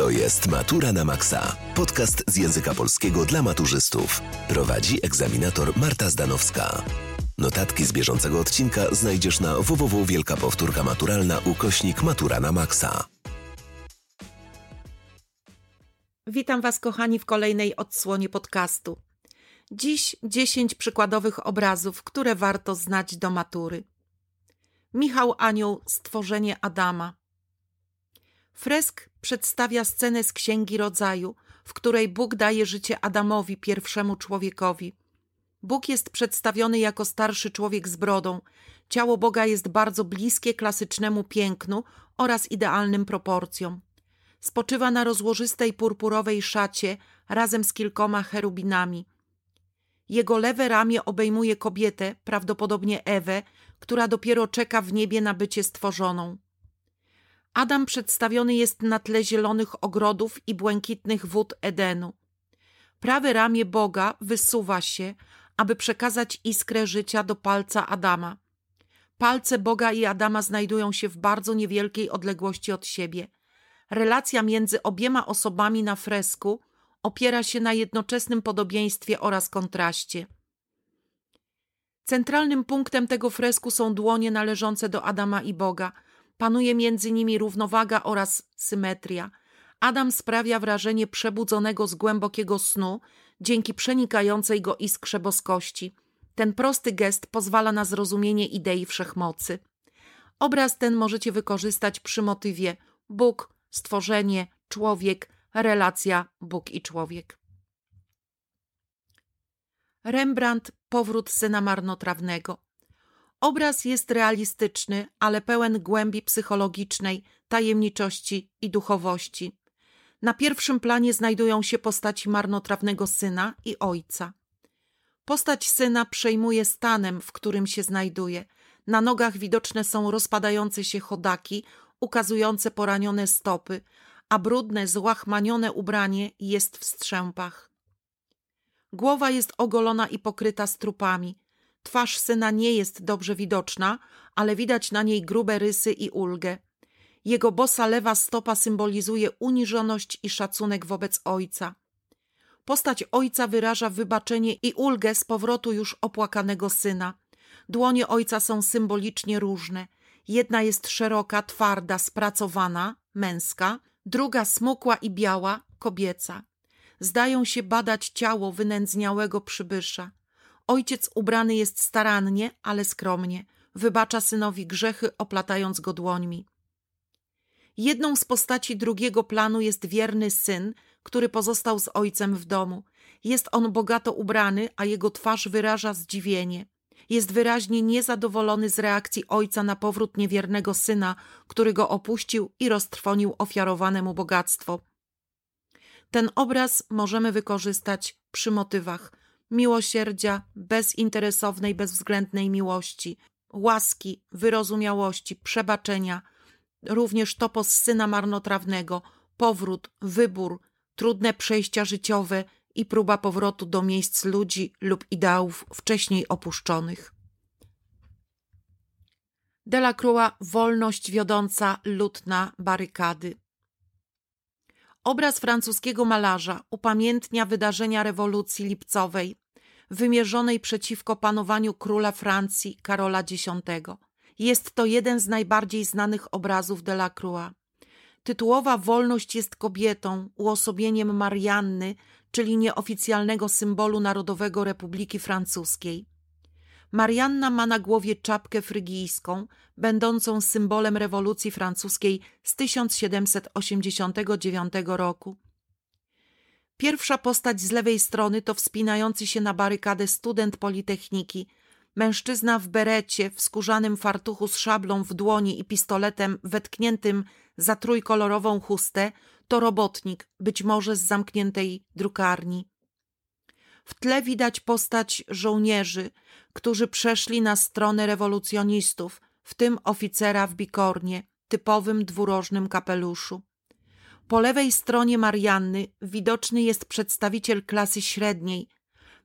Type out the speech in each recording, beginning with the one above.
To jest Matura na Maxa. Podcast z języka polskiego dla maturzystów. Prowadzi egzaminator Marta Zdanowska. Notatki z bieżącego odcinka znajdziesz na www Wielka Powtórka Maturalna ukośnik Matura na Maxa. Witam Was, kochani, w kolejnej odsłonie podcastu. Dziś 10 przykładowych obrazów, które warto znać do matury. Michał Anioł Stworzenie Adama. Fresk przedstawia scenę z Księgi Rodzaju, w której Bóg daje życie Adamowi, pierwszemu człowiekowi. Bóg jest przedstawiony jako starszy człowiek z brodą. Ciało Boga jest bardzo bliskie klasycznemu pięknu oraz idealnym proporcjom. Spoczywa na rozłożystej purpurowej szacie razem z kilkoma cherubinami. Jego lewe ramię obejmuje kobietę, prawdopodobnie Ewę, która dopiero czeka w niebie na bycie stworzoną. Adam przedstawiony jest na tle zielonych ogrodów i błękitnych wód Edenu. Prawe ramię Boga wysuwa się, aby przekazać iskrę życia do palca Adama. Palce Boga i Adama znajdują się w bardzo niewielkiej odległości od siebie. Relacja między obiema osobami na fresku opiera się na jednoczesnym podobieństwie oraz kontraście. Centralnym punktem tego fresku są dłonie należące do Adama i Boga. Panuje między nimi równowaga oraz symetria. Adam sprawia wrażenie przebudzonego z głębokiego snu dzięki przenikającej go iskrze boskości. Ten prosty gest pozwala na zrozumienie idei wszechmocy. Obraz ten możecie wykorzystać przy motywie Bóg, stworzenie, człowiek, relacja Bóg i człowiek. Rembrandt Powrót syna marnotrawnego. Obraz jest realistyczny, ale pełen głębi psychologicznej, tajemniczości i duchowości. Na pierwszym planie znajdują się postaci marnotrawnego syna i ojca. Postać syna przejmuje stanem, w którym się znajduje. Na nogach widoczne są rozpadające się chodaki, ukazujące poranione stopy, a brudne, złachmanione ubranie jest w strzępach. Głowa jest ogolona i pokryta strupami. Twarz syna nie jest dobrze widoczna, ale widać na niej grube rysy i ulgę. Jego bosa lewa stopa symbolizuje uniżoność i szacunek wobec ojca. Postać ojca wyraża wybaczenie i ulgę z powrotu już opłakanego syna. Dłonie ojca są symbolicznie różne. Jedna jest szeroka, twarda, spracowana, męska, druga smukła i biała, kobieca. Zdają się badać ciało wynędzniałego przybysza. Ojciec ubrany jest starannie, ale skromnie. Wybacza synowi grzechy, oplatając go dłońmi. Jedną z postaci drugiego planu jest wierny syn, który pozostał z ojcem w domu. Jest on bogato ubrany, a jego twarz wyraża zdziwienie. Jest wyraźnie niezadowolony z reakcji ojca na powrót niewiernego syna, który go opuścił i roztrwonił ofiarowane mu bogactwo. Ten obraz możemy wykorzystać przy motywach miłosierdzia, bezinteresownej, bezwzględnej miłości, łaski, wyrozumiałości, przebaczenia, również topos syna marnotrawnego, powrót, wybór, trudne przejścia życiowe i próba powrotu do miejsc ludzi lub ideałów wcześniej opuszczonych. Delacroix Wolność wiodąca lud na barykady. Obraz francuskiego malarza upamiętnia wydarzenia rewolucji lipcowej, wymierzonej przeciwko panowaniu króla Francji Karola X. Jest to jeden z najbardziej znanych obrazów Delacroix. Tytułowa wolność jest kobietą, uosobieniem Marianny, czyli nieoficjalnego symbolu Narodowego Republiki Francuskiej. Marianna ma na głowie czapkę frygijską, będącą symbolem rewolucji francuskiej z 1789 roku. Pierwsza postać z lewej strony to wspinający się na barykadę student Politechniki, mężczyzna w berecie, w skórzanym fartuchu z szablą w dłoni i pistoletem wetkniętym za trójkolorową chustę, to robotnik, być może z zamkniętej drukarni. W tle widać postać żołnierzy, którzy przeszli na stronę rewolucjonistów, w tym oficera w bikornie, typowym dwurożnym kapeluszu. Po lewej stronie Marianny widoczny jest przedstawiciel klasy średniej,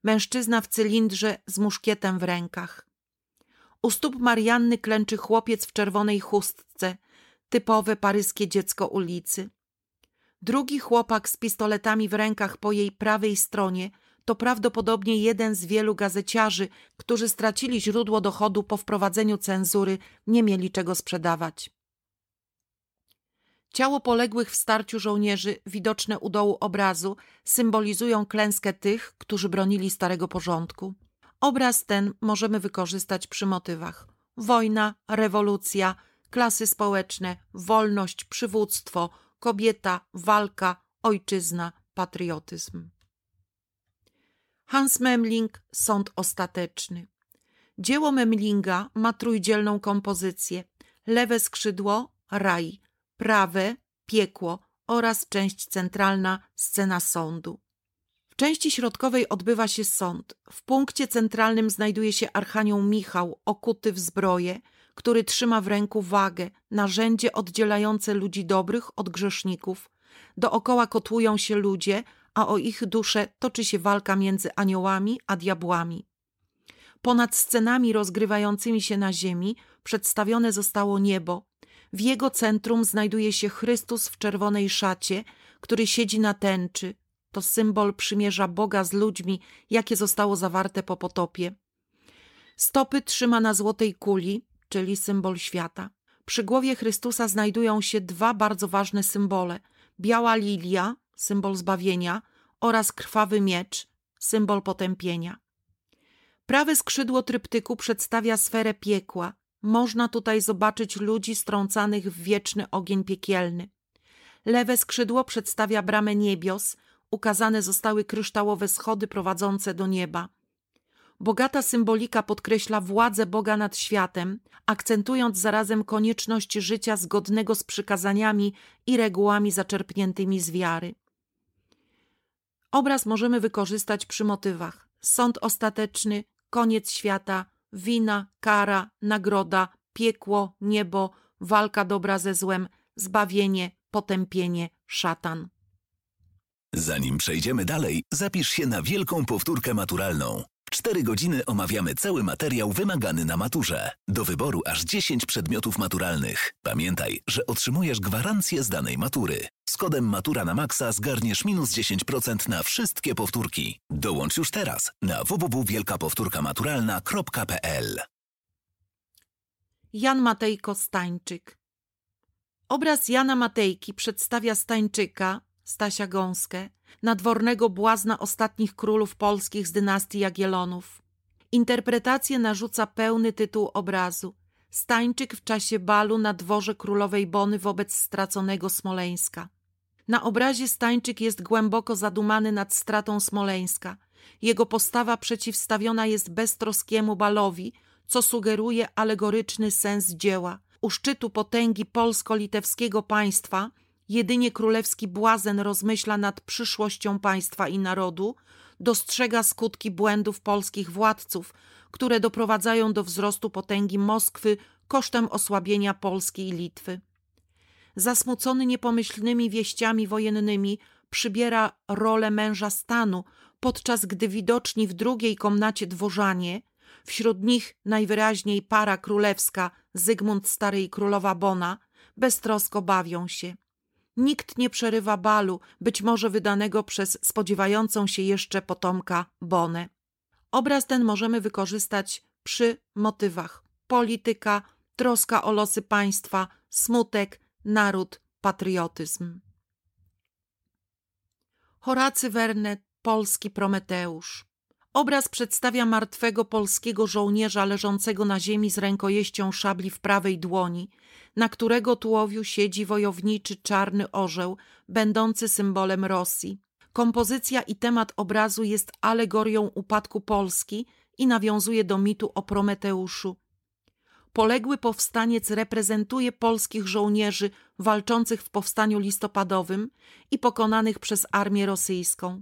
mężczyzna w cylindrze z muszkietem w rękach. U stóp Marianny klęczy chłopiec w czerwonej chustce, typowe paryskie dziecko ulicy. Drugi chłopak z pistoletami w rękach po jej prawej stronie to prawdopodobnie jeden z wielu gazeciarzy, którzy stracili źródło dochodu po wprowadzeniu cenzury, nie mieli czego sprzedawać. Ciało poległych w starciu żołnierzy, widoczne u dołu obrazu, symbolizują klęskę tych, którzy bronili starego porządku. Obraz ten możemy wykorzystać przy motywach: wojna, rewolucja, klasy społeczne, wolność, przywództwo, kobieta, walka, ojczyzna, patriotyzm. Hans Memling Sąd ostateczny. Dzieło Memlinga ma trójdzielną kompozycję: lewe skrzydło raj, prawe piekło oraz część centralna scena sądu. W części środkowej odbywa się sąd. W punkcie centralnym znajduje się archanioł Michał, okuty w zbroję, który trzyma w ręku wagę, narzędzie oddzielające ludzi dobrych od grzeszników. Dookoła kotłują się ludzie, a o ich duszę toczy się walka między aniołami a diabłami. Ponad scenami rozgrywającymi się na ziemi przedstawione zostało niebo. W jego centrum znajduje się Chrystus w czerwonej szacie, który siedzi na tęczy. To symbol przymierza Boga z ludźmi, jakie zostało zawarte po potopie. Stopy trzyma na złotej kuli, czyli symbol świata. Przy głowie Chrystusa znajdują się dwa bardzo ważne symbole: biała lilia, symbol zbawienia, oraz krwawy miecz, symbol potępienia. Prawe skrzydło tryptyku przedstawia sferę piekła. Można tutaj zobaczyć ludzi strącanych w wieczny ogień piekielny. Lewe skrzydło przedstawia bramę niebios, ukazane zostały kryształowe schody prowadzące do nieba. Bogata symbolika podkreśla władzę Boga nad światem, akcentując zarazem konieczność życia zgodnego z przykazaniami i regułami zaczerpniętymi z wiary. Obraz możemy wykorzystać przy motywach: sąd ostateczny, koniec świata, wina, kara, nagroda, piekło, niebo, walka dobra ze złem, zbawienie, potępienie, szatan. Zanim przejdziemy dalej, zapisz się na wielką powtórkę maturalną. Cztery godziny omawiamy cały materiał wymagany na maturze. Do wyboru aż 10 przedmiotów maturalnych. Pamiętaj, że otrzymujesz gwarancję z danej matury. Z kodem Matura na Maxa zgarniesz minus 10% na wszystkie powtórki. Dołącz już teraz na www.wielkapowtórkamaturalna.pl Jan Matejko Stańczyk Obraz Jana Matejki przedstawia Stańczyka, Stasia Gąskę, nadwornego błazna ostatnich królów polskich z dynastii Jagielonów. Interpretację narzuca pełny tytuł obrazu. Stańczyk w czasie balu na dworze królowej Bony wobec straconego Smoleńska. Na obrazie Stańczyk jest głęboko zadumany nad stratą Smoleńska. Jego postawa przeciwstawiona jest beztroskiemu balowi, co sugeruje alegoryczny sens dzieła. U szczytu potęgi polsko-litewskiego państwa jedynie królewski błazen rozmyśla nad przyszłością państwa i narodu, dostrzega skutki błędów polskich władców, które doprowadzają do wzrostu potęgi Moskwy kosztem osłabienia Polski i Litwy zasmucony niepomyślnymi wieściami wojennymi, przybiera rolę męża stanu, podczas gdy widoczni w drugiej komnacie dworzanie, wśród nich najwyraźniej para królewska Zygmunt Stary i królowa Bona, beztrosko bawią się. Nikt nie przerywa balu, być może wydanego przez spodziewającą się jeszcze potomka Bonę. Obraz ten możemy wykorzystać przy motywach polityka, troska o losy państwa, smutek, naród, patriotyzm. Horacy Wernet, polski Prometeusz. Obraz przedstawia martwego polskiego żołnierza leżącego na ziemi z rękojeścią szabli w prawej dłoni, na którego tułowiu siedzi wojowniczy czarny orzeł, będący symbolem Rosji. Kompozycja i temat obrazu jest alegorią upadku Polski i nawiązuje do mitu o Prometeuszu. Poległy powstaniec reprezentuje polskich żołnierzy walczących w powstaniu listopadowym i pokonanych przez armię rosyjską.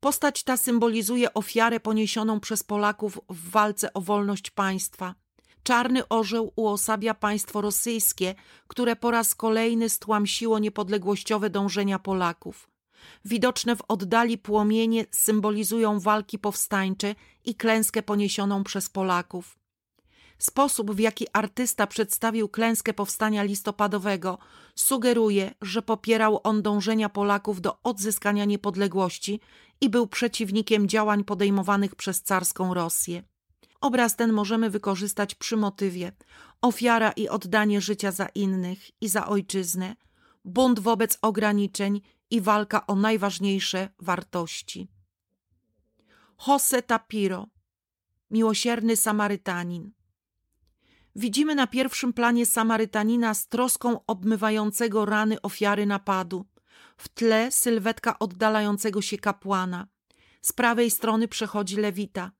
Postać ta symbolizuje ofiarę poniesioną przez Polaków w walce o wolność państwa. Czarny orzeł uosabia państwo rosyjskie, które po raz kolejny stłamsiło niepodległościowe dążenia Polaków. Widoczne w oddali płomienie symbolizują walki powstańcze i klęskę poniesioną przez Polaków. Sposób, w jaki artysta przedstawił klęskę powstania listopadowego, sugeruje, że popierał on dążenia Polaków do odzyskania niepodległości i był przeciwnikiem działań podejmowanych przez carską Rosję. Obraz ten możemy wykorzystać przy motywie ofiara i oddanie życia za innych i za ojczyznę, bunt wobec ograniczeń i walka o najważniejsze wartości. Jose Tapiro, miłosierny Samarytanin. Widzimy na pierwszym planie Samarytanina z troską obmywającego rany ofiary napadu. W tle sylwetka oddalającego się kapłana. Z prawej strony przechodzi Lewita.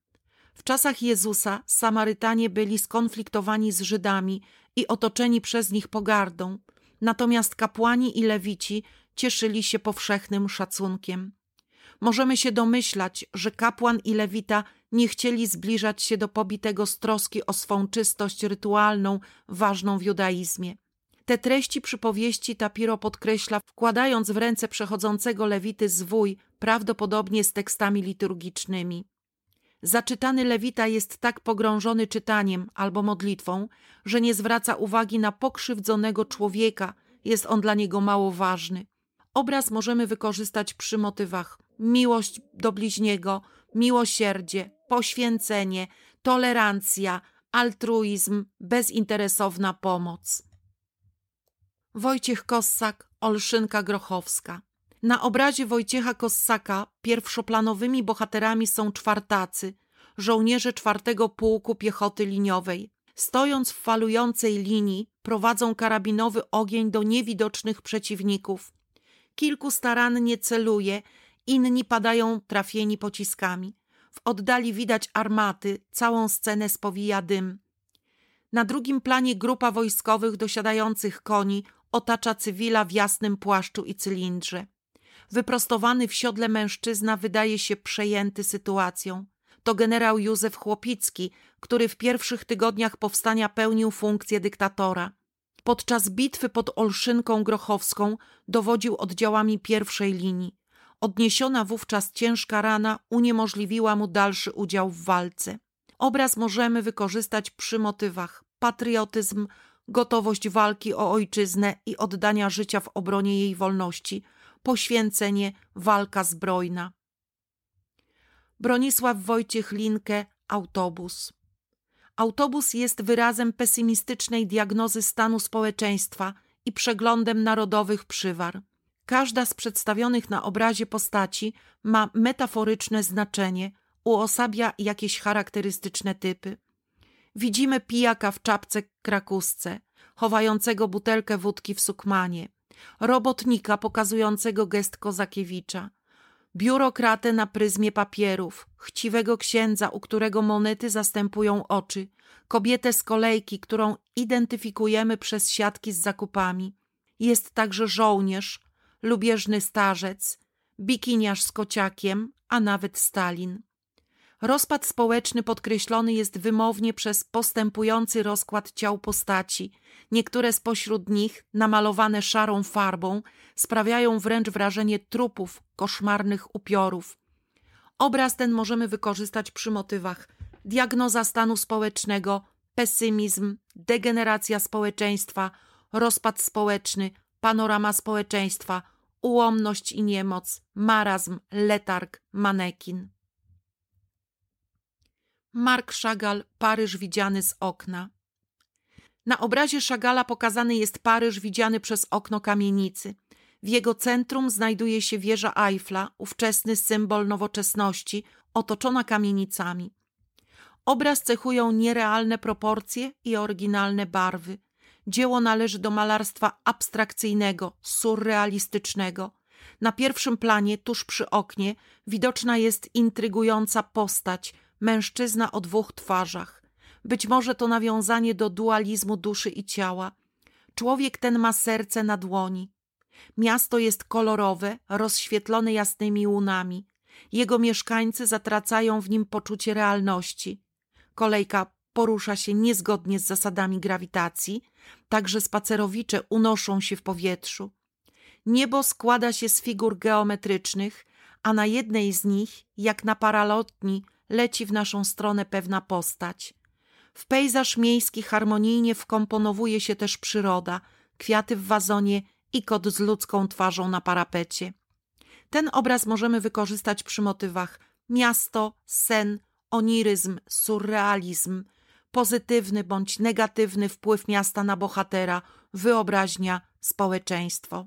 W czasach Jezusa Samarytanie byli skonfliktowani z Żydami i otoczeni przez nich pogardą, natomiast kapłani i lewici cieszyli się powszechnym szacunkiem. Możemy się domyślać, że kapłan i lewita nie chcieli zbliżać się do pobitego z troski o swą czystość rytualną, ważną w judaizmie. Te treści przypowieści Tapiro podkreśla, wkładając w ręce przechodzącego lewity zwój, prawdopodobnie z tekstami liturgicznymi. Zaczytany lewita jest tak pogrążony czytaniem albo modlitwą, że nie zwraca uwagi na pokrzywdzonego człowieka, jest on dla niego mało ważny. Obraz możemy wykorzystać przy motywach miłość do bliźniego, miłosierdzie, poświęcenie, tolerancja, altruizm, bezinteresowna pomoc. Wojciech Kossak, Olszynka Grochowska. Na obrazie Wojciecha Kossaka pierwszoplanowymi bohaterami są czwartacy, żołnierze czwartego pułku piechoty liniowej. Stojąc w falującej linii, prowadzą karabinowy ogień do niewidocznych przeciwników. Kilku starannie celuje, inni padają trafieni pociskami. W oddali widać armaty, całą scenę spowija dym. Na drugim planie grupa wojskowych dosiadających koni otacza cywila w jasnym płaszczu i cylindrze. Wyprostowany w siodle mężczyzna wydaje się przejęty sytuacją. To generał Józef Chłopicki, który w pierwszych tygodniach powstania pełnił funkcję dyktatora. Podczas bitwy pod Olszynką Grochowską dowodził oddziałami pierwszej linii. Odniesiona wówczas ciężka rana uniemożliwiła mu dalszy udział w walce. Obraz możemy wykorzystać przy motywach patriotyzm, gotowość walki o ojczyznę i oddania życia w obronie jej wolności, poświęcenie, walka zbrojna. Bronisław Wojciech Linkę, autobus. Autobus jest wyrazem pesymistycznej diagnozy stanu społeczeństwa i przeglądem narodowych przywar. Każda z przedstawionych na obrazie postaci ma metaforyczne znaczenie, uosabia jakieś charakterystyczne typy. Widzimy pijaka w czapce krakusce, chowającego butelkę wódki w sukmanie, robotnika pokazującego gest Kozakiewicza, biurokratę na pryzmie papierów, chciwego księdza, u którego monety zastępują oczy, kobietę z kolejki, którą identyfikujemy przez siatki z zakupami. Jest także żołnierz, lubieżny starzec, bikiniarz z kociakiem, a nawet Stalin. Rozpad społeczny podkreślony jest wymownie przez postępujący rozkład ciał postaci. Niektóre spośród nich, namalowane szarą farbą, sprawiają wręcz wrażenie trupów, koszmarnych upiorów. Obraz ten możemy wykorzystać przy motywach diagnoza stanu społecznego, pesymizm, degeneracja społeczeństwa, rozpad społeczny, panorama społeczeństwa, ułomność i niemoc, marazm, letarg, manekin. Mark Chagall, Paryż widziany z okna. Na obrazie Chagalla pokazany jest Paryż widziany przez okno kamienicy. W jego centrum znajduje się wieża Eiffla, ówczesny symbol nowoczesności, otoczona kamienicami. Obraz cechują nierealne proporcje i oryginalne barwy. Dzieło należy do malarstwa abstrakcyjnego, surrealistycznego. Na pierwszym planie, tuż przy oknie, widoczna jest intrygująca postać, mężczyzna o dwóch twarzach. Być może to nawiązanie do dualizmu duszy i ciała. Człowiek ten ma serce na dłoni. Miasto jest kolorowe, rozświetlone jasnymi łunami. Jego mieszkańcy zatracają w nim poczucie realności. Kolejka porusza się niezgodnie z zasadami grawitacji, także spacerowicze unoszą się w powietrzu. Niebo składa się z figur geometrycznych, a na jednej z nich, jak na paralotni, leci w naszą stronę pewna postać. W pejzaż miejski harmonijnie wkomponowuje się też przyroda, kwiaty w wazonie i kot z ludzką twarzą na parapecie. Ten obraz możemy wykorzystać przy motywach miasto, sen, oniryzm, surrealizm, pozytywny bądź negatywny wpływ miasta na bohatera, wyobraźnia, społeczeństwo.